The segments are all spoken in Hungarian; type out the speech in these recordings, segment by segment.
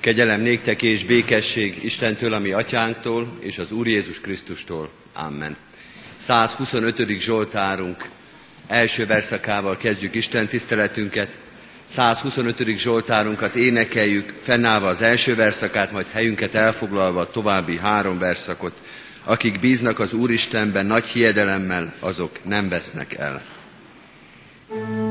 Kegyelem néktek és békesség Istentől, ami atyánktól, és az Úr Jézus Krisztustól. Amen. 125. Zsoltárunk első verszakával kezdjük Isten tiszteletünket. 125. Zsoltárunkat énekeljük, fennállva az első verszakát, majd helyünket elfoglalva további három verszakot. Akik bíznak az Úristenben nagy hiedelemmel, azok nem vesznek el. thank you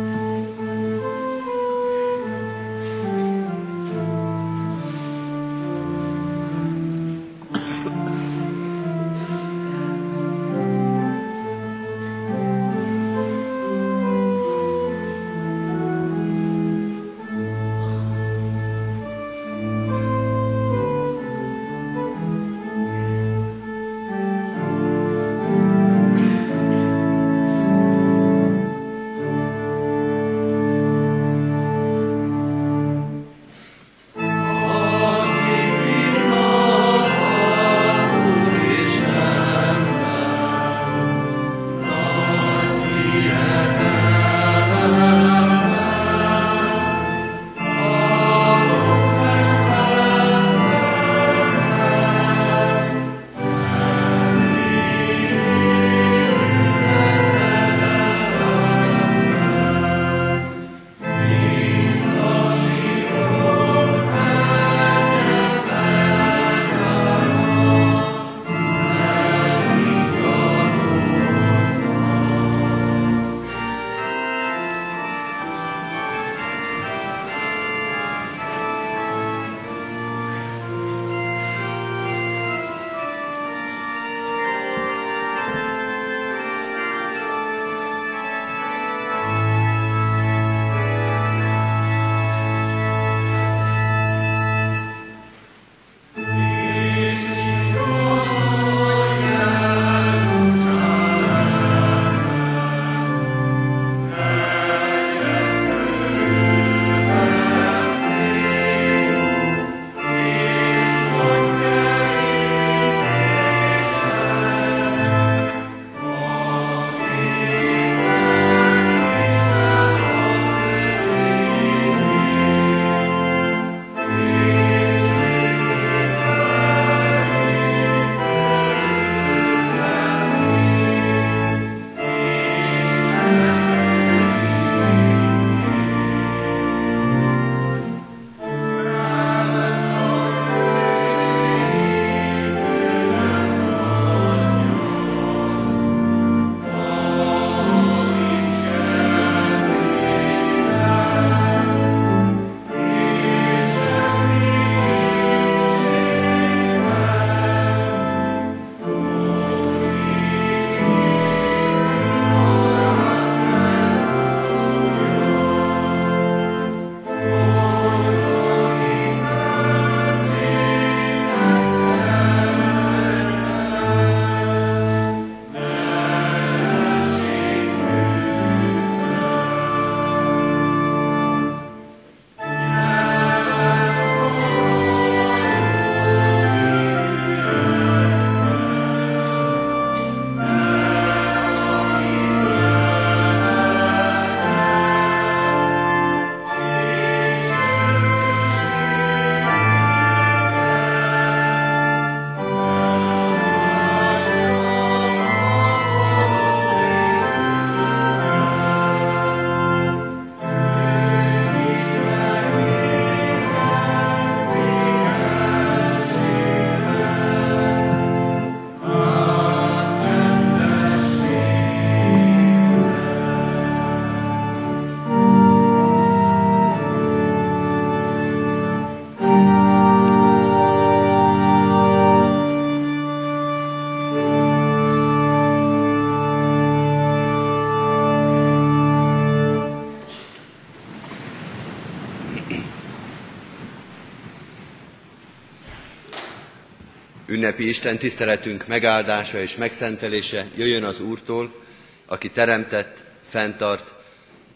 Ünnepi Isten tiszteletünk megáldása és megszentelése jöjjön az Úrtól, aki teremtett, fenntart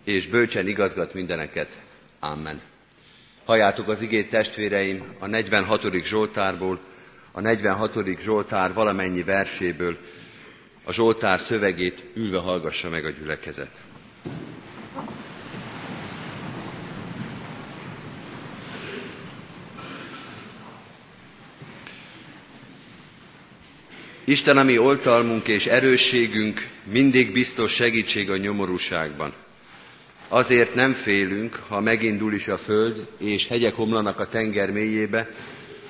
és bölcsen igazgat mindeneket. Amen. Halljátok az igét testvéreim a 46. Zsoltárból, a 46. Zsoltár valamennyi verséből, a Zsoltár szövegét ülve hallgassa meg a gyülekezet. Isten, ami oltalmunk és erősségünk, mindig biztos segítség a nyomorúságban. Azért nem félünk, ha megindul is a föld, és hegyek omlanak a tenger mélyébe,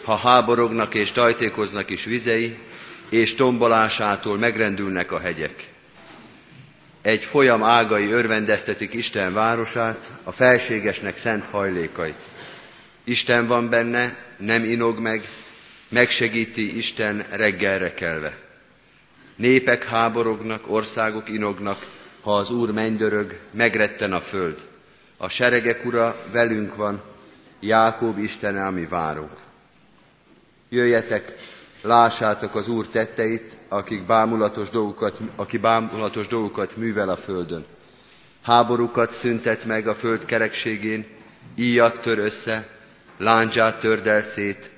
ha háborognak és tajtékoznak is vizei, és tombolásától megrendülnek a hegyek. Egy folyam ágai örvendeztetik Isten városát, a felségesnek szent hajlékait. Isten van benne, nem inog meg, megsegíti Isten reggelre kelve. Népek háborognak, országok inognak, ha az Úr mennydörög, megretten a föld. A seregek ura velünk van, Jákob Isten, ami várunk. Jöjjetek, lássátok az Úr tetteit, akik bámulatos dolgokat, aki bámulatos dolgokat művel a földön. Háborúkat szüntet meg a föld kerekségén, íjat tör össze, láncsát tördel szét,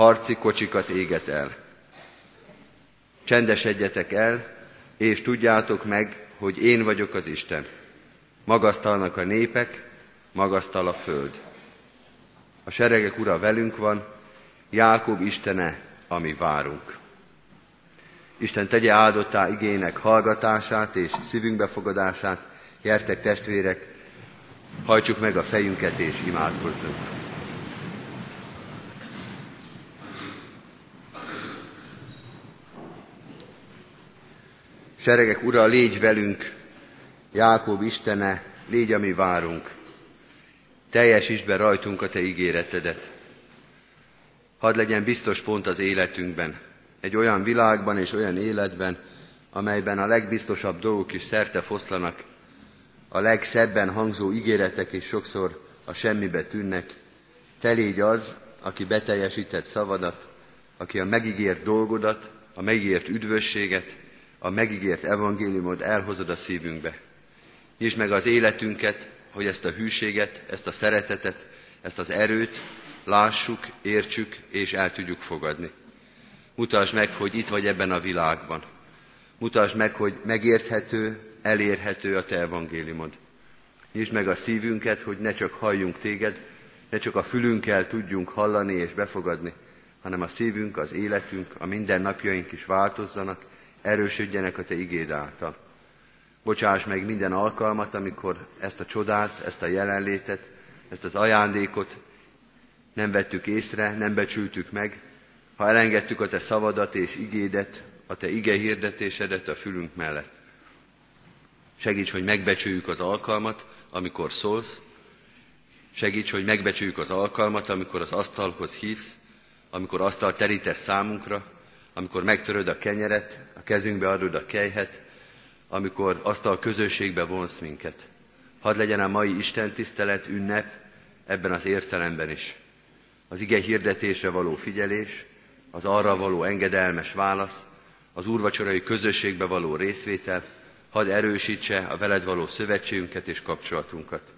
harci kocsikat éget el. Csendesedjetek el, és tudjátok meg, hogy én vagyok az Isten. Magasztalnak a népek, magasztal a föld. A seregek ura velünk van, Jákob Istene, ami várunk. Isten tegye áldottá igének hallgatását és szívünk befogadását. Gyertek testvérek, hajtsuk meg a fejünket és imádkozzunk. Seregek ura, légy velünk, Jákob Istene, légy, ami várunk. Teljesítsd be rajtunk a Te ígéretedet. Hadd legyen biztos pont az életünkben, egy olyan világban és olyan életben, amelyben a legbiztosabb dolgok is szerte foszlanak, a legszebben hangzó ígéretek is sokszor a semmibe tűnnek. Te légy az, aki beteljesített szavadat, aki a megígért dolgodat, a megígért üdvösséget, a megígért evangéliumot elhozod a szívünkbe. Nyisd meg az életünket, hogy ezt a hűséget, ezt a szeretetet, ezt az erőt lássuk, értsük és el tudjuk fogadni. Mutasd meg, hogy itt vagy ebben a világban. Mutasd meg, hogy megérthető, elérhető a Te evangéliumod. Nyisd meg a szívünket, hogy ne csak halljunk Téged, ne csak a fülünkkel tudjunk hallani és befogadni, hanem a szívünk, az életünk, a mindennapjaink is változzanak, erősödjenek a Te igéd által. Bocsáss meg minden alkalmat, amikor ezt a csodát, ezt a jelenlétet, ezt az ajándékot nem vettük észre, nem becsültük meg, ha elengedtük a Te szavadat és igédet, a Te ige hirdetésedet a fülünk mellett. Segíts, hogy megbecsüljük az alkalmat, amikor szólsz, segíts, hogy megbecsüljük az alkalmat, amikor az asztalhoz hívsz, amikor asztal terítesz számunkra, amikor megtöröd a kenyeret, a kezünkbe adod a kejhet, amikor asztal közösségbe vonsz minket. Hadd legyen a mai Isten tisztelet ünnep ebben az értelemben is az ige hirdetésre való figyelés, az arra való engedelmes válasz, az úrvacsorai közösségbe való részvétel, hadd erősítse a veled való szövetségünket és kapcsolatunkat.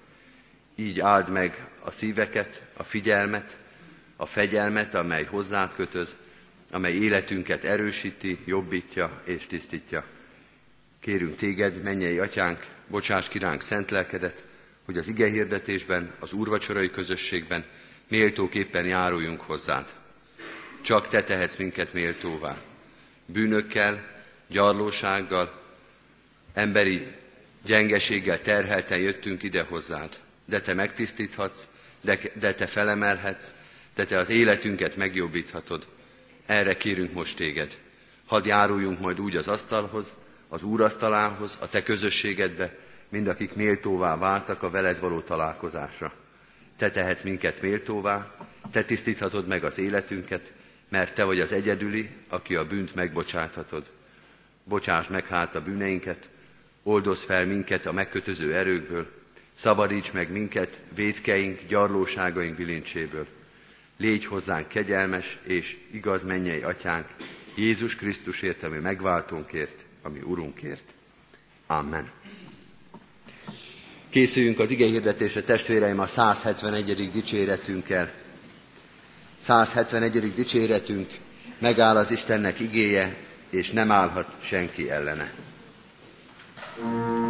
Így áld meg a szíveket, a figyelmet, a fegyelmet, amely hozzád kötöz, amely életünket erősíti, jobbítja és tisztítja. Kérünk téged, mennyei atyánk, bocsáss kiránk szent lelkedet, hogy az ige hirdetésben, az úrvacsorai közösségben, méltóképpen járuljunk hozzád. Csak te tehetsz minket méltóvá. Bűnökkel, gyarlósággal, emberi gyengeséggel terhelten jöttünk ide hozzád, de te megtisztíthatsz, de, de te felemelhetsz, de te az életünket megjobbíthatod. Erre kérünk most téged. Hadd járuljunk majd úgy az asztalhoz, az úrasztalához, a te közösségedbe, mind akik méltóvá váltak a veled való találkozásra. Te tehetsz minket méltóvá, te tisztíthatod meg az életünket, mert te vagy az egyedüli, aki a bűnt megbocsáthatod. Bocsáss meg hát a bűneinket, oldoz fel minket a megkötöző erőkből, szabadíts meg minket védkeink, gyarlóságaink bilincséből. Légy hozzánk kegyelmes és igaz mennyei atyánk, Jézus Krisztusért, ami megváltónkért, ami Urunkért. Amen. Készüljünk az ige hirdetésre, testvéreim, a 171. dicséretünkkel. 171. dicséretünk, megáll az Istennek igéje, és nem állhat senki ellene. thank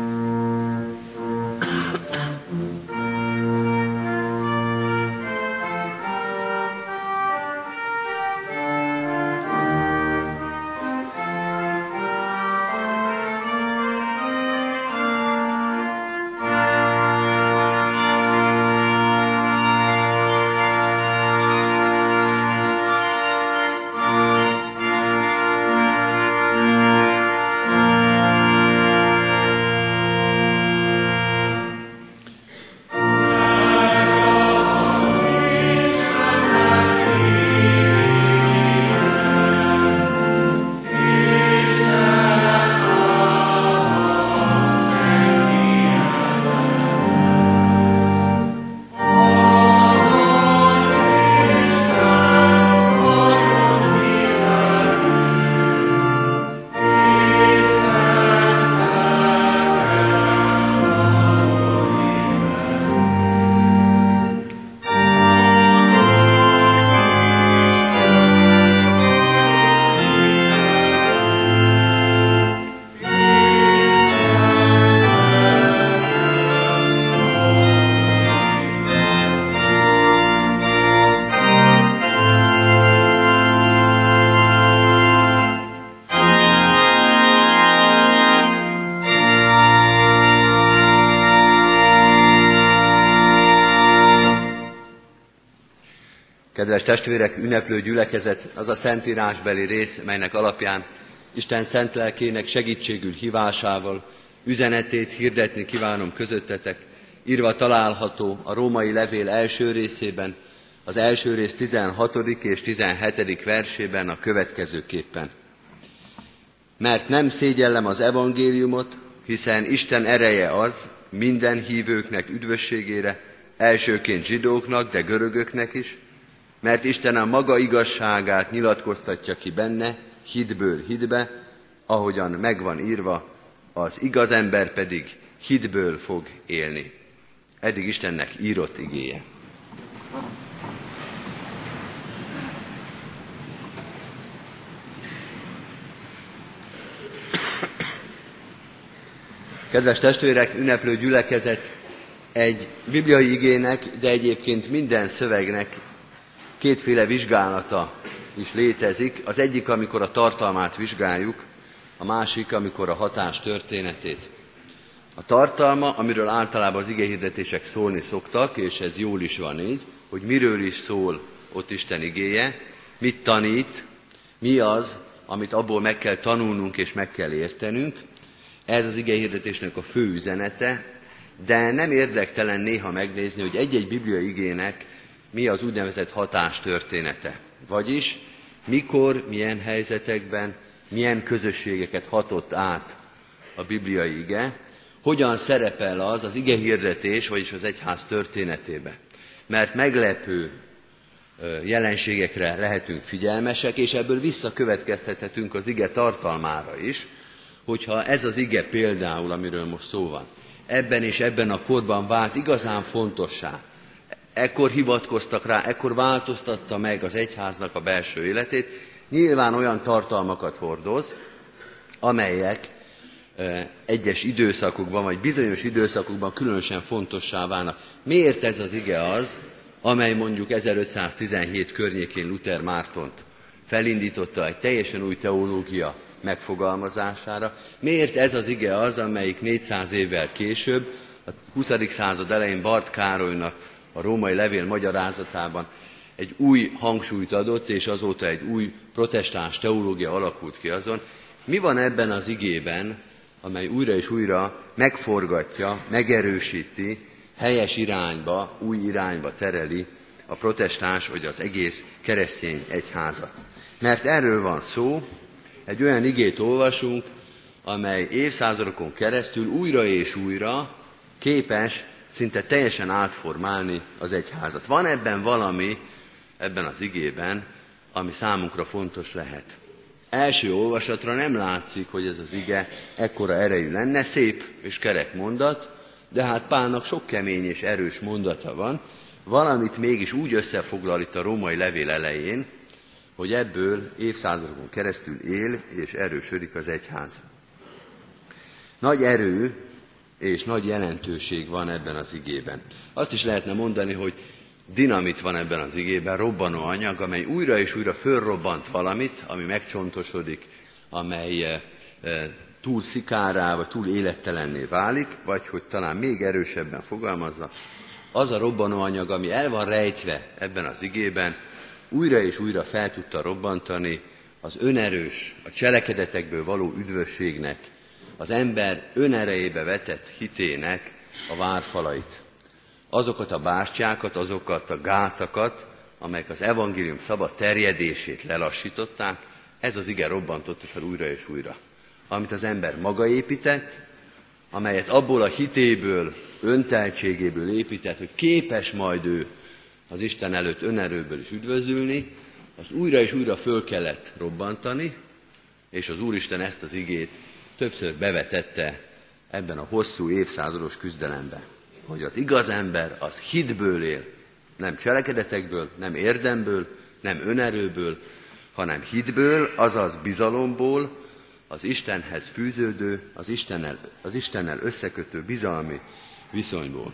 Kedves testvérek, ünneplő gyülekezet az a szentírásbeli rész, melynek alapján Isten szent lelkének segítségül hívásával üzenetét hirdetni kívánom közöttetek, írva található a római levél első részében, az első rész 16. és 17. versében a következőképpen. Mert nem szégyellem az evangéliumot, hiszen Isten ereje az minden hívőknek üdvösségére, elsőként zsidóknak, de görögöknek is, mert Isten a maga igazságát nyilatkoztatja ki benne, hitből hitbe, ahogyan megvan írva, az igaz ember pedig hitből fog élni. Eddig Istennek írott igéje. Kedves testvérek, ünneplő gyülekezet, egy bibliai igének, de egyébként minden szövegnek kétféle vizsgálata is létezik. Az egyik, amikor a tartalmát vizsgáljuk, a másik, amikor a hatás történetét. A tartalma, amiről általában az igehirdetések szólni szoktak, és ez jól is van így, hogy miről is szól ott Isten igéje, mit tanít, mi az, amit abból meg kell tanulnunk és meg kell értenünk. Ez az igehirdetésnek a fő üzenete, de nem érdektelen néha megnézni, hogy egy-egy bibliai igének mi az úgynevezett hatás története. Vagyis mikor, milyen helyzetekben, milyen közösségeket hatott át a bibliai ige, hogyan szerepel az az ige hirdetés, vagyis az egyház történetébe. Mert meglepő jelenségekre lehetünk figyelmesek, és ebből visszakövetkeztethetünk az ige tartalmára is, hogyha ez az ige például, amiről most szó van, ebben és ebben a korban vált igazán fontossá, ekkor hivatkoztak rá, ekkor változtatta meg az egyháznak a belső életét, nyilván olyan tartalmakat hordoz, amelyek egyes időszakokban, vagy bizonyos időszakokban különösen fontossá válnak. Miért ez az ige az, amely mondjuk 1517 környékén Luther Mártont felindította egy teljesen új teológia megfogalmazására? Miért ez az ige az, amelyik 400 évvel később, a 20. század elején Bart Károlynak a római levél magyarázatában egy új hangsúlyt adott, és azóta egy új protestáns teológia alakult ki azon. Mi van ebben az igében, amely újra és újra megforgatja, megerősíti, helyes irányba, új irányba tereli a protestáns vagy az egész keresztény egyházat. Mert erről van szó, egy olyan igét olvasunk, amely évszázadokon keresztül újra és újra képes szinte teljesen átformálni az egyházat. Van ebben valami, ebben az igében, ami számunkra fontos lehet. Első olvasatra nem látszik, hogy ez az ige ekkora erejű lenne, szép és kerek mondat, de hát Pálnak sok kemény és erős mondata van, valamit mégis úgy összefoglal itt a római levél elején, hogy ebből évszázadokon keresztül él és erősödik az egyház. Nagy erő és nagy jelentőség van ebben az igében. Azt is lehetne mondani, hogy dinamit van ebben az igében, robbanó anyag, amely újra és újra fölrobbant valamit, ami megcsontosodik, amely e, e, túl szikárá, vagy túl élettelenné válik, vagy hogy talán még erősebben fogalmazza, az a robbanóanyag, ami el van rejtve ebben az igében, újra és újra fel tudta robbantani az önerős, a cselekedetekből való üdvösségnek az ember önerejébe vetett hitének a várfalait. Azokat a bástyákat, azokat a gátakat, amelyek az evangélium szabad terjedését lelassították, ez az ige robbantott fel újra és újra. Amit az ember maga épített, amelyet abból a hitéből, önteltségéből épített, hogy képes majd ő az Isten előtt önerőből is üdvözülni, azt újra és újra föl kellett robbantani, és az Úristen ezt az igét többször bevetette ebben a hosszú évszázados küzdelemben, hogy az igaz ember az hitből él, nem cselekedetekből, nem érdemből, nem önerőből, hanem hitből, azaz bizalomból, az Istenhez fűződő, az Istennel, az Istennel összekötő bizalmi viszonyból.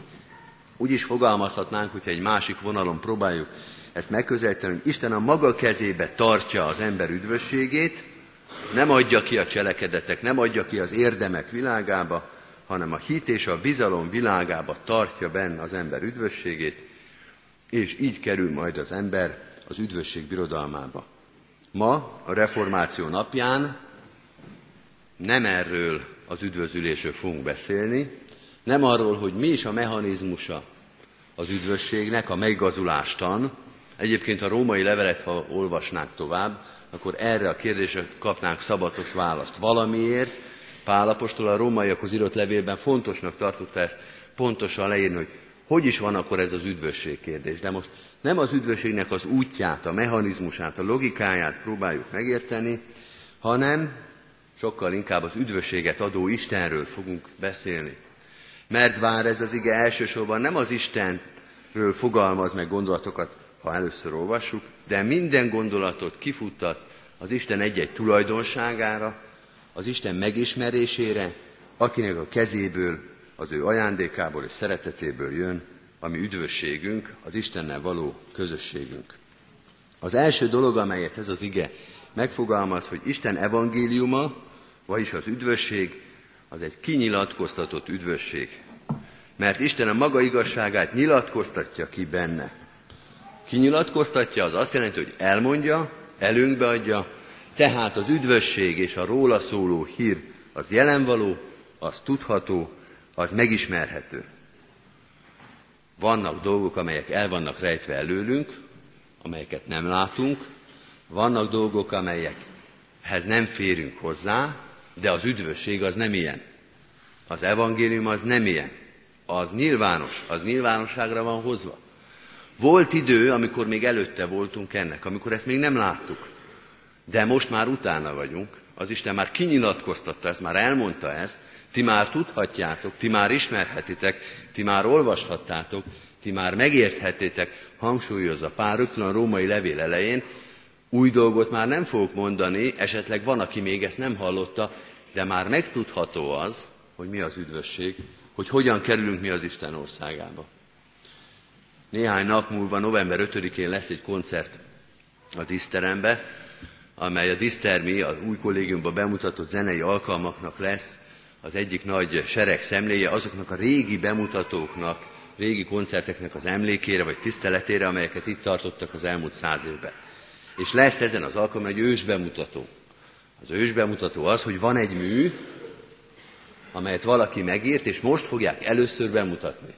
Úgy is fogalmazhatnánk, hogyha egy másik vonalon próbáljuk ezt megközelíteni, hogy Isten a maga kezébe tartja az ember üdvösségét, nem adja ki a cselekedetek, nem adja ki az érdemek világába, hanem a hit és a bizalom világába tartja benne az ember üdvösségét, és így kerül majd az ember az üdvösség birodalmába. Ma, a reformáció napján nem erről az üdvözülésről fogunk beszélni, nem arról, hogy mi is a mechanizmusa az üdvösségnek, a meggazulástan. Egyébként a római levelet, ha olvasnánk tovább, akkor erre a kérdésre kapnánk szabatos választ. Valamiért Pálapostól a rómaiakhoz írott levélben fontosnak tartotta ezt pontosan leírni, hogy hogy is van akkor ez az üdvösség kérdés. De most nem az üdvösségnek az útját, a mechanizmusát, a logikáját próbáljuk megérteni, hanem sokkal inkább az üdvösséget adó Istenről fogunk beszélni. Mert vár ez az ige elsősorban nem az Istenről fogalmaz meg gondolatokat, ha először olvassuk, de minden gondolatot kifuttat az Isten egy-egy tulajdonságára, az Isten megismerésére, akinek a kezéből, az ő ajándékából és szeretetéből jön, ami üdvösségünk, az Istennel való közösségünk. Az első dolog, amelyet ez az ige megfogalmaz, hogy Isten evangéliuma, vagyis az üdvösség, az egy kinyilatkoztatott üdvösség. Mert Isten a maga igazságát nyilatkoztatja ki benne. Kinyilatkoztatja az azt jelenti, hogy elmondja, előnkbe adja, tehát az üdvösség és a róla szóló hír az jelenvaló, az tudható, az megismerhető. Vannak dolgok, amelyek el vannak rejtve előlünk, amelyeket nem látunk, vannak dolgok, amelyekhez nem férünk hozzá, de az üdvösség az nem ilyen. Az evangélium az nem ilyen. Az nyilvános, az nyilvánosságra van hozva. Volt idő, amikor még előtte voltunk ennek, amikor ezt még nem láttuk. De most már utána vagyunk. Az Isten már kinyilatkoztatta ezt, már elmondta ezt, ti már tudhatjátok, ti már ismerhetitek, ti már olvashattátok, ti már megérthetétek, hangsúlyozza pár rögtön a római levél elején, új dolgot már nem fogok mondani, esetleg van, aki még ezt nem hallotta, de már megtudható az, hogy mi az üdvösség, hogy hogyan kerülünk mi az Isten országába. Néhány nap múlva, november 5-én lesz egy koncert a Diszterembe, amely a Disztermi, a új kollégiumban bemutatott zenei alkalmaknak lesz az egyik nagy sereg szemléje azoknak a régi bemutatóknak, régi koncerteknek az emlékére vagy tiszteletére, amelyeket itt tartottak az elmúlt száz évben. És lesz ezen az alkalommal egy ősbemutató. Az ősbemutató az, hogy van egy mű, amelyet valaki megírt, és most fogják először bemutatni.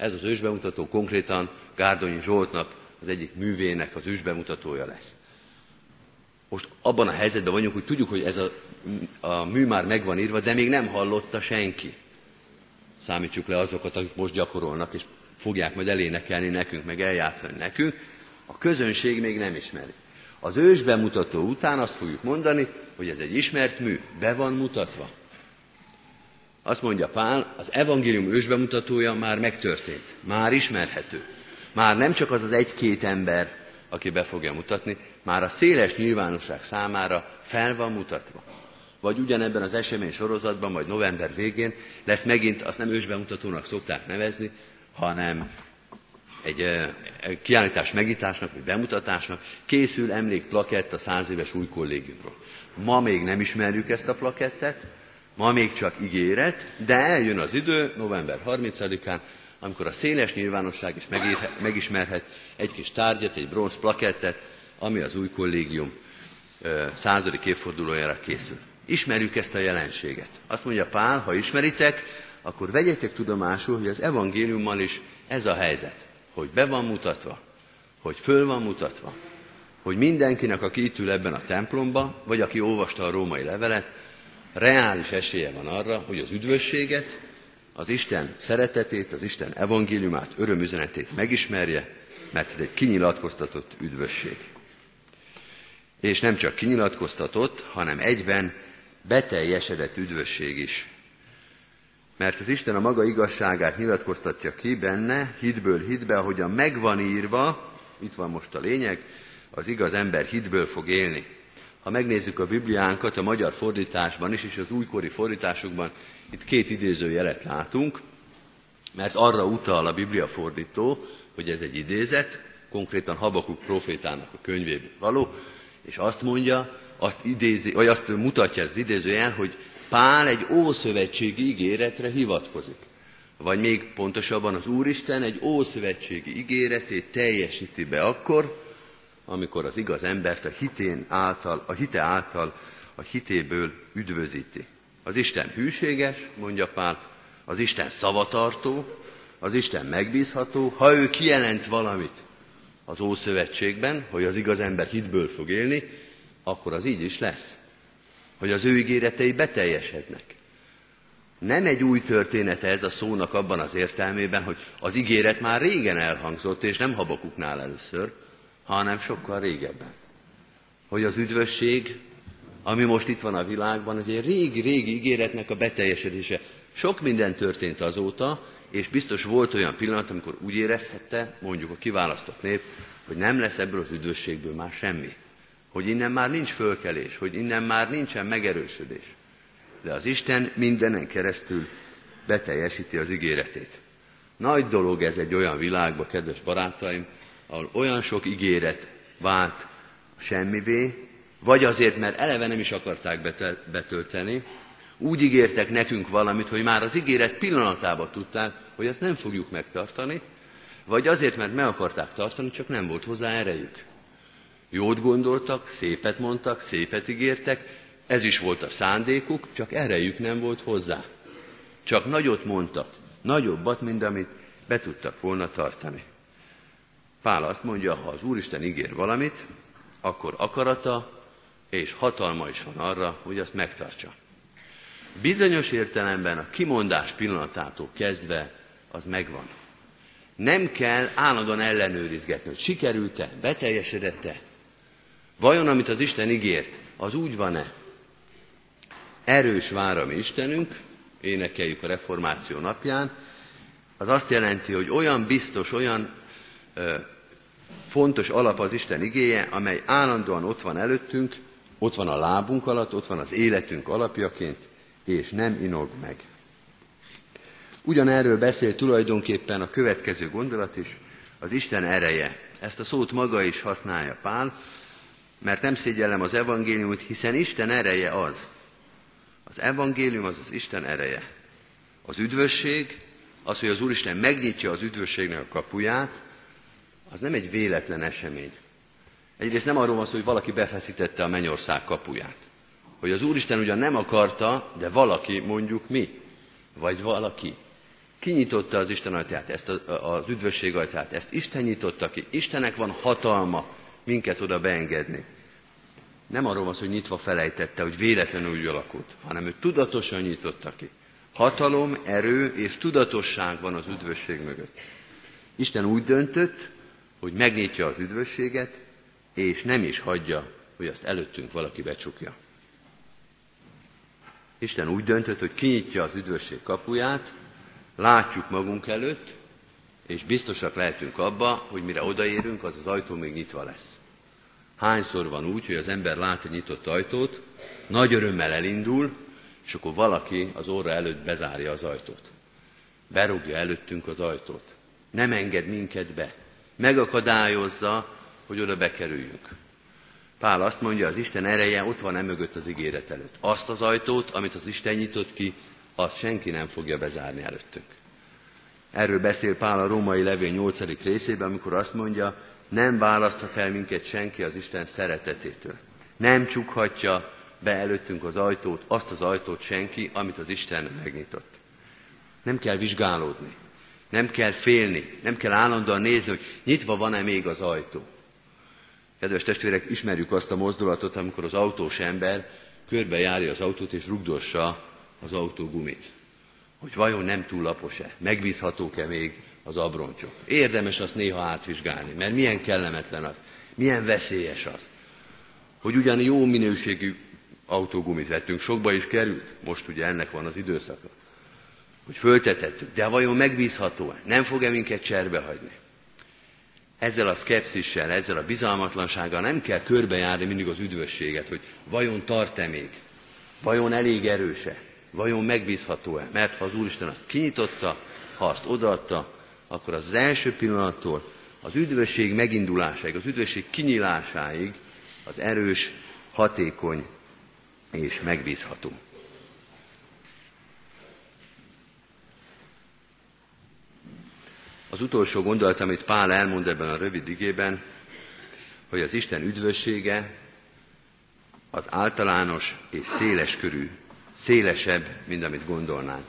Ez az ősbemutató konkrétan Gárdonyi Zsoltnak az egyik művének az ősbemutatója lesz. Most abban a helyzetben vagyunk, hogy tudjuk, hogy ez a, a mű már meg van írva, de még nem hallotta senki. Számítsuk le azokat, akik most gyakorolnak, és fogják majd elénekelni nekünk, meg eljátszani nekünk. A közönség még nem ismeri. Az ős bemutató után azt fogjuk mondani, hogy ez egy ismert mű, be van mutatva. Azt mondja Pál, az evangélium ősbemutatója már megtörtént, már ismerhető. Már nem csak az az egy-két ember, aki be fogja mutatni, már a széles nyilvánosság számára fel van mutatva. Vagy ugyanebben az esemény sorozatban, majd november végén lesz megint, azt nem ősbemutatónak szokták nevezni, hanem egy kiállítás megításnak, vagy bemutatásnak készül emlékplakett a száz éves új kollégiumról. Ma még nem ismerjük ezt a plakettet, ma még csak ígéret, de eljön az idő, november 30-án, amikor a széles nyilvánosság is megismerhet egy kis tárgyat, egy bronz plakettet, ami az új kollégium századik évfordulójára készül. Ismerjük ezt a jelenséget. Azt mondja Pál, ha ismeritek, akkor vegyetek tudomásul, hogy az evangéliummal is ez a helyzet, hogy be van mutatva, hogy föl van mutatva, hogy mindenkinek, aki itt ül ebben a templomba, vagy aki olvasta a római levelet, reális esélye van arra, hogy az üdvösséget, az Isten szeretetét, az Isten evangéliumát, örömüzenetét megismerje, mert ez egy kinyilatkoztatott üdvösség. És nem csak kinyilatkoztatott, hanem egyben beteljesedett üdvösség is. Mert az Isten a maga igazságát nyilatkoztatja ki benne, hitből hitbe, ahogyan megvan írva, itt van most a lényeg, az igaz ember hitből fog élni. Ha megnézzük a Bibliánkat a magyar fordításban is, és az újkori fordításokban, itt két idézőjelet látunk, mert arra utal a Biblia fordító, hogy ez egy idézet, konkrétan Habakuk profétának a könyvéből való, és azt mondja, azt idézi, vagy azt mutatja az idézőjel, hogy Pál egy ószövetségi ígéretre hivatkozik. vagy még pontosabban az Úristen egy ószövetségi ígéretét teljesíti be akkor, amikor az igaz embert a, hitén által, a hite által, a hitéből üdvözíti. Az Isten hűséges, mondja Pál, az Isten szavatartó, az Isten megbízható, ha ő kijelent valamit az Ószövetségben, hogy az igaz ember hitből fog élni, akkor az így is lesz. Hogy az ő ígéretei beteljesednek. Nem egy új története ez a szónak abban az értelmében, hogy az ígéret már régen elhangzott, és nem habakuknál először, hanem sokkal régebben. Hogy az üdvösség, ami most itt van a világban, az egy régi-régi ígéretnek a beteljesedése. Sok minden történt azóta, és biztos volt olyan pillanat, amikor úgy érezhette, mondjuk a kiválasztott nép, hogy nem lesz ebből az üdvösségből már semmi. Hogy innen már nincs fölkelés, hogy innen már nincsen megerősödés. De az Isten mindenen keresztül beteljesíti az ígéretét. Nagy dolog ez egy olyan világba, kedves barátaim, ahol olyan sok ígéret vált semmivé, vagy azért, mert eleve nem is akarták betölteni, úgy ígértek nekünk valamit, hogy már az ígéret pillanatában tudták, hogy ezt nem fogjuk megtartani, vagy azért, mert meg akarták tartani, csak nem volt hozzá erejük. Jót gondoltak, szépet mondtak, szépet ígértek, ez is volt a szándékuk, csak erejük nem volt hozzá. Csak nagyot mondtak, nagyobbat, mint amit be tudtak volna tartani. Pál azt mondja, ha az Úristen ígér valamit, akkor akarata és hatalma is van arra, hogy azt megtartsa. Bizonyos értelemben a kimondás pillanatától kezdve az megvan. Nem kell állandóan ellenőrizgetni, hogy sikerült-e, beteljesedett-e. Vajon, amit az Isten ígért, az úgy van-e? Erős vár a mi Istenünk, énekeljük a reformáció napján, az azt jelenti, hogy olyan biztos, olyan fontos alap az Isten igéje, amely állandóan ott van előttünk, ott van a lábunk alatt, ott van az életünk alapjaként, és nem inog meg. Ugyanerről beszél tulajdonképpen a következő gondolat is, az Isten ereje. Ezt a szót maga is használja Pál, mert nem szégyellem az evangéliumot, hiszen Isten ereje az. Az evangélium az az Isten ereje. Az üdvösség, az, hogy az Úristen megnyitja az üdvösségnek a kapuját, az nem egy véletlen esemény. Egyrészt nem arról van szó, hogy valaki befeszítette a mennyország kapuját. Hogy az Úristen ugyan nem akarta, de valaki, mondjuk mi, vagy valaki, kinyitotta az Isten ajtaját, ezt az üdvösség ajtaját, ezt Isten nyitotta ki. Istenek van hatalma minket oda beengedni. Nem arról van szó, hogy nyitva felejtette, hogy véletlenül úgy alakult, hanem ő tudatosan nyitotta ki. Hatalom, erő és tudatosság van az üdvösség mögött. Isten úgy döntött, hogy megnyitja az üdvösséget, és nem is hagyja, hogy azt előttünk valaki becsukja. Isten úgy döntött, hogy kinyitja az üdvösség kapuját, látjuk magunk előtt, és biztosak lehetünk abba, hogy mire odaérünk, az az ajtó még nyitva lesz. Hányszor van úgy, hogy az ember lát egy nyitott ajtót, nagy örömmel elindul, és akkor valaki az óra előtt bezárja az ajtót. Berúgja előttünk az ajtót. Nem enged minket be. Megakadályozza, hogy oda bekerüljünk. Pál azt mondja, az Isten ereje ott van emögött az ígéret előtt. Azt az ajtót, amit az Isten nyitott ki, azt senki nem fogja bezárni előttünk. Erről beszél Pál a római levél 8. részében, amikor azt mondja, nem választhat el minket senki az Isten szeretetétől. Nem csukhatja be előttünk az ajtót, azt az ajtót senki, amit az Isten megnyitott. Nem kell vizsgálódni, nem kell félni, nem kell állandóan nézni, hogy nyitva van-e még az ajtó. Kedves testvérek, ismerjük azt a mozdulatot, amikor az autós ember körbejárja az autót és rugdossa az autógumit. Hogy vajon nem túl lapos-e, megbízhatók-e még az abroncsok. Érdemes azt néha átvizsgálni, mert milyen kellemetlen az, milyen veszélyes az. Hogy ugyan jó minőségű autógumit vettünk, sokba is került, most ugye ennek van az időszaka, hogy föltetettük, de vajon megbízható-e, nem fog-e minket cserbe hagyni? ezzel a szkepszissel, ezzel a bizalmatlansággal nem kell körbejárni mindig az üdvösséget, hogy vajon tart-e még, vajon elég erőse, vajon megbízható-e. Mert ha az Úristen azt kinyitotta, ha azt odaadta, akkor az, első pillanattól az üdvösség megindulásáig, az üdvösség kinyílásáig az erős, hatékony és megbízható. Az utolsó gondolat, amit Pál elmond ebben a rövid igében, hogy az Isten üdvössége az általános és széles körű, szélesebb, mint amit gondolnánk.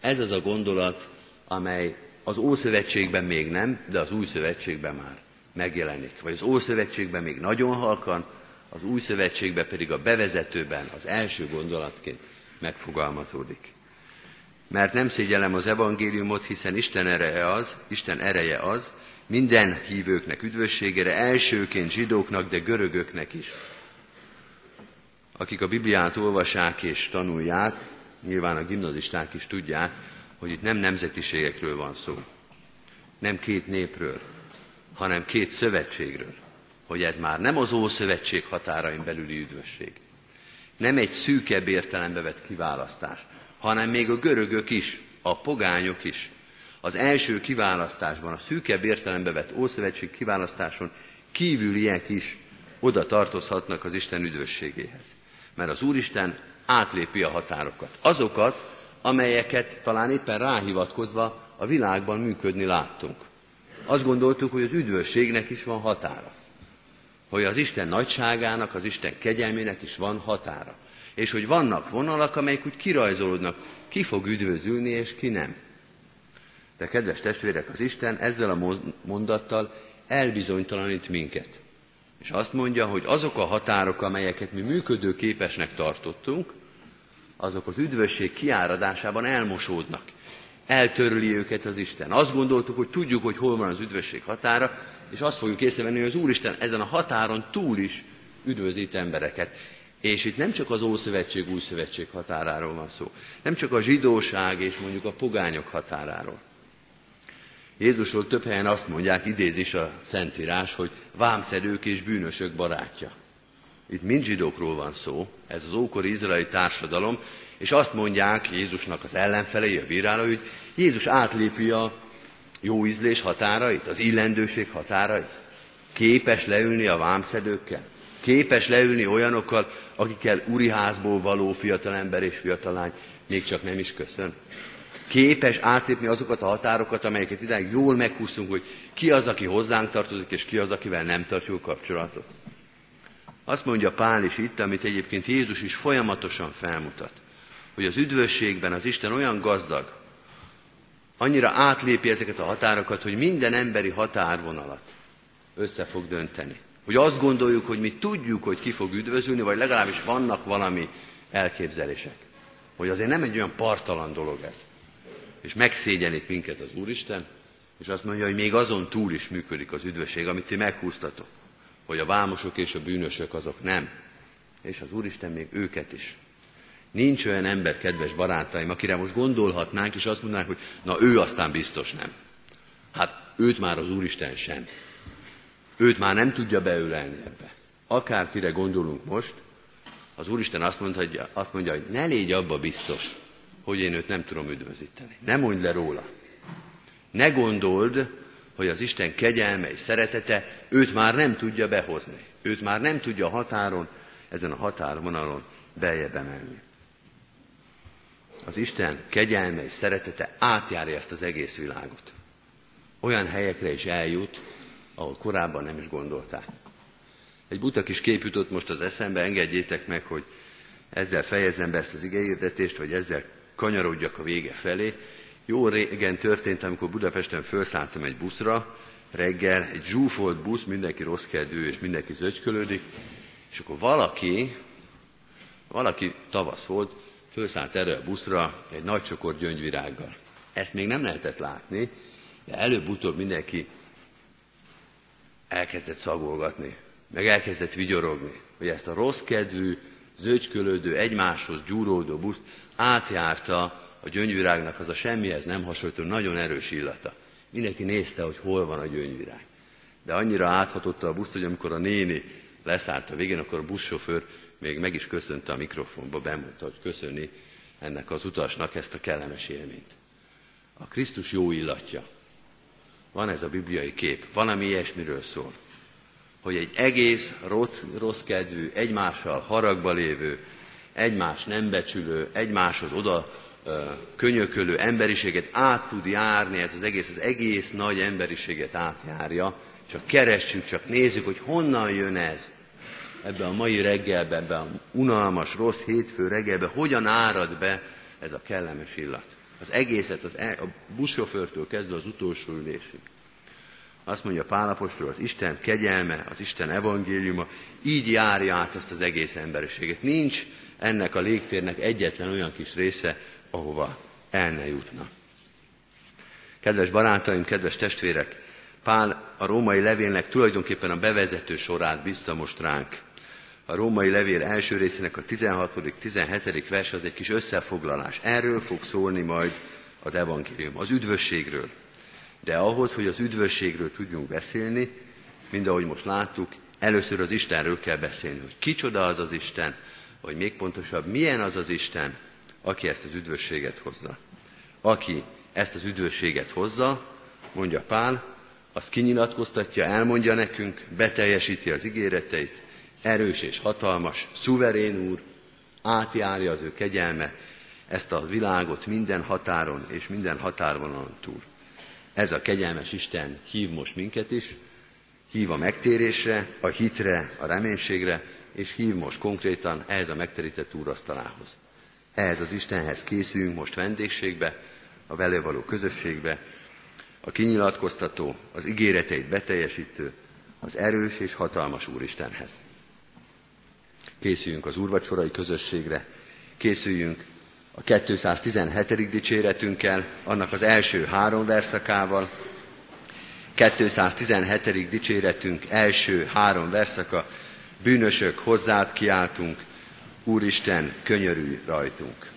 Ez az a gondolat, amely az Ószövetségben még nem, de az Új Szövetségben már megjelenik. Vagy az Ószövetségben még nagyon halkan, az Új Szövetségben pedig a bevezetőben az első gondolatként megfogalmazódik. Mert nem szégyellem az evangéliumot, hiszen Isten ereje az, Isten ereje az, minden hívőknek üdvösségére, elsőként zsidóknak, de görögöknek is. Akik a Bibliát olvasák és tanulják, nyilván a gimnazisták is tudják, hogy itt nem nemzetiségekről van szó, nem két népről, hanem két szövetségről, hogy ez már nem az Ószövetség határain belüli üdvösség, nem egy szűkebb értelembe vett kiválasztás, hanem még a görögök is, a pogányok is. Az első kiválasztásban, a szűkebb értelembe vett Ószövetség kiválasztáson kívüliek is oda tartozhatnak az Isten üdvösségéhez. Mert az Úristen átlépi a határokat. Azokat, amelyeket talán éppen ráhivatkozva a világban működni láttunk. Azt gondoltuk, hogy az üdvösségnek is van határa. Hogy az Isten nagyságának, az Isten kegyelmének is van határa. És hogy vannak vonalak, amelyek úgy kirajzolódnak, ki fog üdvözülni, és ki nem. De kedves testvérek, az Isten ezzel a mondattal elbizonytalanít minket. És azt mondja, hogy azok a határok, amelyeket mi működőképesnek tartottunk, azok az üdvösség kiáradásában elmosódnak. Eltörli őket az Isten. Azt gondoltuk, hogy tudjuk, hogy hol van az üdvösség határa, és azt fogjuk észrevenni, hogy az Úristen ezen a határon túl is üdvözít embereket. És itt nem csak az Ószövetség, Új Szövetség határáról van szó, nem csak a zsidóság és mondjuk a pogányok határáról. Jézusról több helyen azt mondják, idéz is a Szentírás, hogy vámszedők és bűnösök barátja. Itt mind zsidókról van szó, ez az ókori izraeli társadalom, és azt mondják Jézusnak az ellenfelei, a bírálói, hogy Jézus átlépi a jó ízlés határait, az illendőség határait. Képes leülni a vámszedőkkel, képes leülni olyanokkal, akikkel házból való fiatalember és fiatalány még csak nem is köszön. Képes átlépni azokat a határokat, amelyeket idáig jól meghúztunk, hogy ki az, aki hozzánk tartozik, és ki az, akivel nem tartjuk kapcsolatot. Azt mondja Pál is itt, amit egyébként Jézus is folyamatosan felmutat, hogy az üdvösségben az Isten olyan gazdag, annyira átlépi ezeket a határokat, hogy minden emberi határvonalat össze fog dönteni. Hogy azt gondoljuk, hogy mi tudjuk, hogy ki fog üdvözülni, vagy legalábbis vannak valami elképzelések. Hogy azért nem egy olyan partalan dolog ez. És megszégyenik minket az Úristen, és azt mondja, hogy még azon túl is működik az üdvösség, amit ti meghúztatok hogy a vámosok és a bűnösök azok nem. És az Úristen még őket is. Nincs olyan ember, kedves barátaim, akire most gondolhatnánk, és azt mondanánk, hogy na ő aztán biztos nem. Hát őt már az Úristen sem. Őt már nem tudja beölelni ebbe. Akárkire gondolunk most, az Úristen azt mondja, azt mondja, hogy ne légy abba biztos, hogy én őt nem tudom üdvözíteni. Ne mondj le róla. Ne gondold, hogy az Isten kegyelme és szeretete őt már nem tudja behozni. Őt már nem tudja a határon, ezen a határvonalon beljebb emelni. Az Isten kegyelme és szeretete átjárja ezt az egész világot. Olyan helyekre is eljut, ahol korábban nem is gondolták. Egy buta kis kép jutott most az eszembe, engedjétek meg, hogy ezzel fejezem be ezt az igehirdetést, vagy ezzel kanyarodjak a vége felé. Jó régen történt, amikor Budapesten felszálltam egy buszra, reggel, egy zsúfolt busz, mindenki rossz kedvű, és mindenki zögykölődik, és akkor valaki, valaki tavasz volt, felszállt erre a buszra egy nagy csokor gyöngyvirággal. Ezt még nem lehetett látni, de előbb-utóbb mindenki elkezdett szagolgatni, meg elkezdett vigyorogni, hogy ezt a rossz kedvű, zögykölődő, egymáshoz gyúródó buszt átjárta a gyöngyvirágnak az a semmihez nem hasonlító nagyon erős illata. Mindenki nézte, hogy hol van a gyöngyvirág. De annyira áthatotta a buszt, hogy amikor a néni leszállt a végén, akkor a buszsofőr még meg is köszönte a mikrofonba, bemondta, hogy köszöni ennek az utasnak ezt a kellemes élményt. A Krisztus jó illatja. Van ez a bibliai kép, van, ami ilyesmiről szól. Hogy egy egész rossz, rossz kedvű, egymással haragba lévő, egymás nem becsülő, egymáshoz oda könyökölő emberiséget át tud járni, ez az egész, az egész nagy emberiséget átjárja, csak keressük, csak nézzük, hogy honnan jön ez ebbe a mai reggelbe, ebbe a unalmas, rossz hétfő reggelbe, hogyan árad be ez a kellemes illat. Az egészet, az, e, a buszsofőrtől kezdve az utolsó ülésig. Azt mondja Pálapostól, az Isten kegyelme, az Isten evangéliuma így járja át ezt az egész emberiséget. Nincs ennek a légtérnek egyetlen olyan kis része, ahova el ne jutna. Kedves barátaim, kedves testvérek, Pál a római levélnek tulajdonképpen a bevezető sorát bízta most ránk. A római levél első részének a 16.-17. vers az egy kis összefoglalás. Erről fog szólni majd az evangélium, az üdvösségről. De ahhoz, hogy az üdvösségről tudjunk beszélni, mind ahogy most láttuk, először az Istenről kell beszélni, hogy kicsoda az az Isten, vagy még pontosabb, milyen az az Isten, aki ezt az üdvösséget hozza. Aki ezt az üdvösséget hozza, mondja Pál, azt kinyilatkoztatja, elmondja nekünk, beteljesíti az ígéreteit, erős és hatalmas, szuverén úr, átjárja az ő kegyelme ezt a világot minden határon és minden határvonalon túl. Ez a kegyelmes Isten hív most minket is, hív a megtérésre, a hitre, a reménységre, és hív most konkrétan ehhez a megterített úrasztalához. Ehhez az Istenhez készülünk most vendégségbe, a vele való közösségbe, a kinyilatkoztató, az ígéreteit beteljesítő, az erős és hatalmas Úristenhez. Készüljünk az úrvacsorai közösségre, készüljünk a 217. dicséretünkkel, annak az első három verszakával. 217. dicséretünk első három verszaka, bűnösök hozzád kiáltunk, Úristen, könyörülj rajtunk.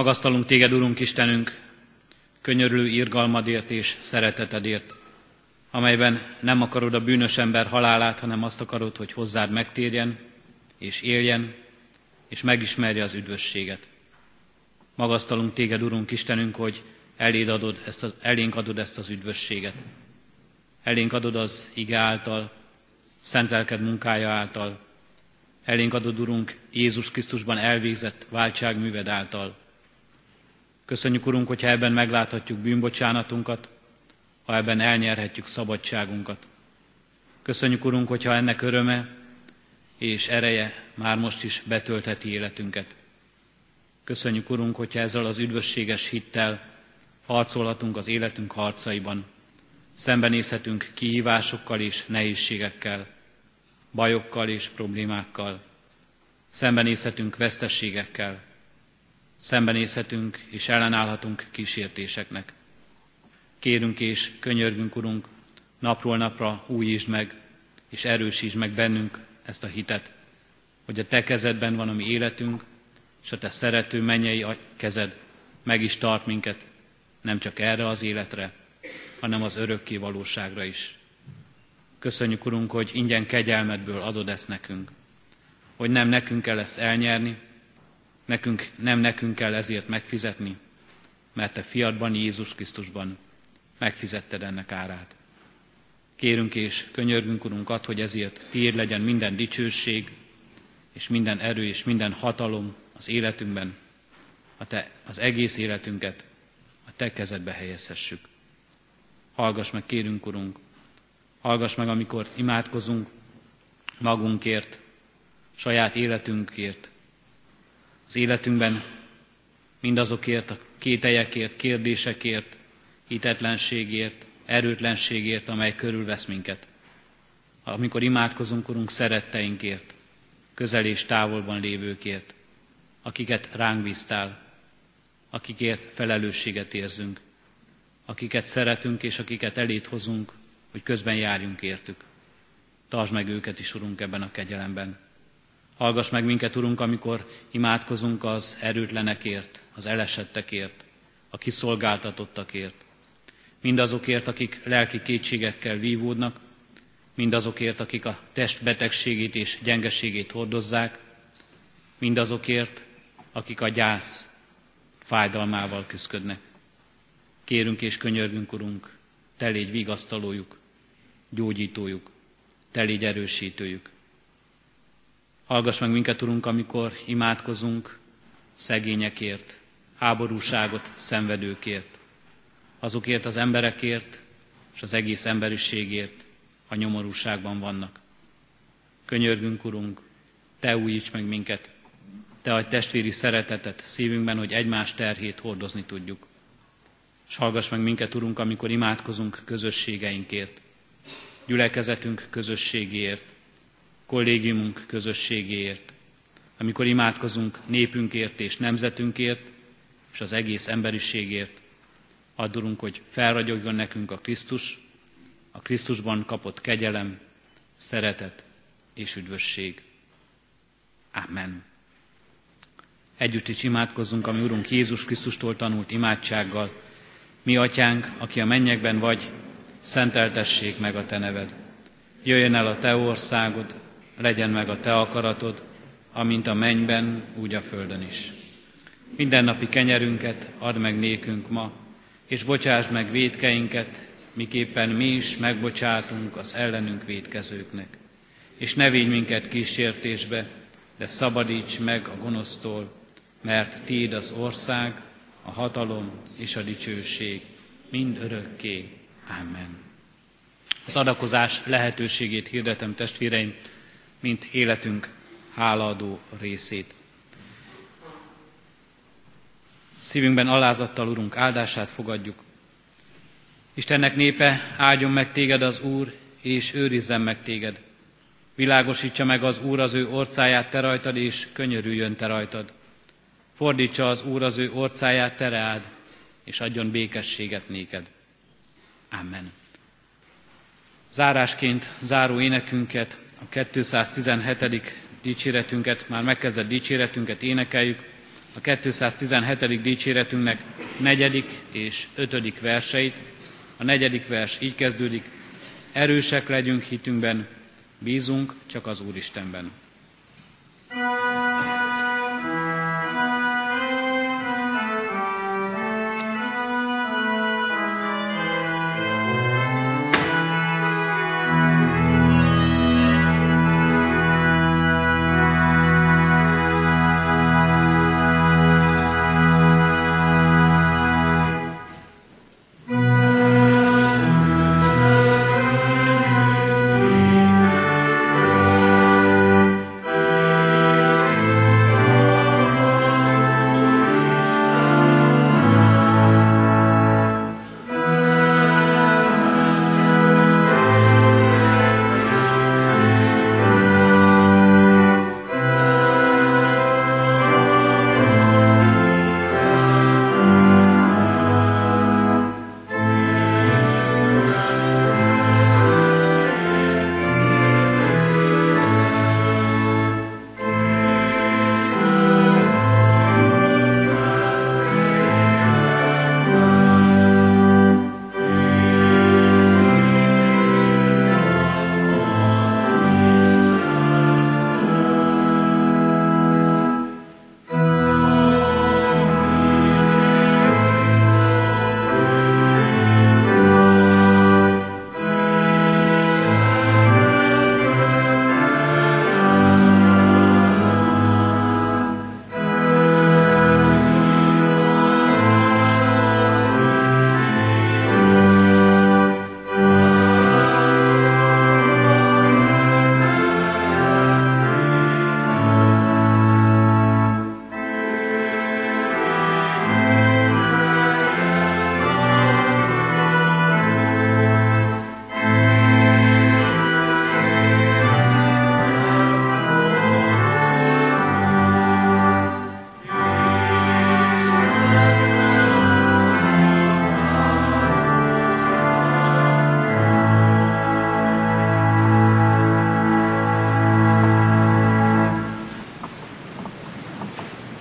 Magasztalunk téged, Urunk Istenünk, könyörülő irgalmadért és szeretetedért, amelyben nem akarod a bűnös ember halálát, hanem azt akarod, hogy hozzád megtérjen, és éljen, és megismerje az üdvösséget. Magasztalunk téged, Urunk Istenünk, hogy eléd adod ezt az, elénk adod ezt az üdvösséget. Elénk adod az ige által, szent lelked munkája által, elénk adod, Urunk, Jézus Krisztusban elvégzett váltságműved által. Köszönjük, Urunk, hogyha ebben megláthatjuk bűnbocsánatunkat, ha ebben elnyerhetjük szabadságunkat. Köszönjük, Urunk, hogyha ennek öröme és ereje már most is betöltheti életünket. Köszönjük, Urunk, hogyha ezzel az üdvösséges hittel harcolhatunk az életünk harcaiban. Szembenézhetünk kihívásokkal és nehézségekkel, bajokkal és problémákkal. Szembenézhetünk vesztességekkel. Szembenézhetünk és ellenállhatunk kísértéseknek. Kérünk és könyörgünk, Urunk, napról napra újítsd meg, és erősítsd meg bennünk ezt a hitet, hogy a Te kezedben van a mi életünk, és a Te szerető mennyei kezed meg is tart minket, nem csak erre az életre, hanem az örökké valóságra is. Köszönjük, Urunk, hogy ingyen kegyelmedből adod ezt nekünk, hogy nem nekünk kell ezt elnyerni, nekünk, nem nekünk kell ezért megfizetni, mert Te fiadban, Jézus Krisztusban megfizetted ennek árát. Kérünk és könyörgünk, Urunk, ad, hogy ezért tiéd legyen minden dicsőség, és minden erő, és minden hatalom az életünkben, a te, az egész életünket a Te kezedbe helyezhessük. Hallgass meg, kérünk, Urunk, hallgass meg, amikor imádkozunk magunkért, saját életünkért, az életünkben mindazokért a kételyekért, kérdésekért, hitetlenségért, erőtlenségért, amely körülvesz minket. Amikor imádkozunk, Urunk, szeretteinkért, közel és távolban lévőkért, akiket ránk bíztál, akikért felelősséget érzünk, akiket szeretünk és akiket elét hozunk, hogy közben járjunk értük. Tartsd meg őket is, Urunk, ebben a kegyelemben. Hallgass meg minket, Urunk, amikor imádkozunk az erőtlenekért, az elesettekért, a kiszolgáltatottakért, mindazokért, akik lelki kétségekkel vívódnak, mindazokért, akik a test betegségét és gyengeségét hordozzák, mindazokért, akik a gyász fájdalmával küzdködnek. Kérünk és könyörgünk, Urunk, Te légy vigasztalójuk, gyógyítójuk, Te légy erősítőjük. Hallgass meg minket, Urunk, amikor imádkozunk szegényekért, háborúságot szenvedőkért, azokért az emberekért és az egész emberiségért, a nyomorúságban vannak. Könyörgünk, Urunk, Te újíts meg minket, Te adj testvéri szeretetet szívünkben, hogy egymás terhét hordozni tudjuk. És hallgass meg minket, Urunk, amikor imádkozunk közösségeinkért, gyülekezetünk közösségéért, kollégiumunk közösségéért, amikor imádkozunk népünkért és nemzetünkért, és az egész emberiségért, addurunk, hogy felragyogjon nekünk a Krisztus, a Krisztusban kapott kegyelem, szeretet és üdvösség. Amen. Együtt is imádkozzunk, ami Urunk Jézus Krisztustól tanult imádsággal. Mi, Atyánk, aki a mennyekben vagy, szenteltessék meg a Te neved. Jöjjön el a Te országod, legyen meg a Te akaratod, amint a mennyben, úgy a földön is. Mindennapi kenyerünket add meg nékünk ma, és bocsásd meg védkeinket, miképpen mi is megbocsátunk az ellenünk védkezőknek. És ne védj minket kísértésbe, de szabadíts meg a gonosztól, mert Tiéd az ország, a hatalom és a dicsőség mind örökké. Amen. Az adakozás lehetőségét hirdetem testvéreim, mint életünk hálaadó részét. Szívünkben alázattal, Urunk, áldását fogadjuk. Istennek népe, áldjon meg téged az Úr, és őrizzen meg téged. Világosítsa meg az Úr az ő orcáját te rajtad, és könyörüljön te rajtad. Fordítsa az Úr az ő orcáját te reád, és adjon békességet néked. Amen. Zárásként záró énekünket, a 217. dicséretünket, már megkezdett dicséretünket énekeljük. a 217. dicséretünknek negyedik és ötödik verseit. A negyedik vers így kezdődik, erősek legyünk hitünkben, bízunk csak az Úristenben.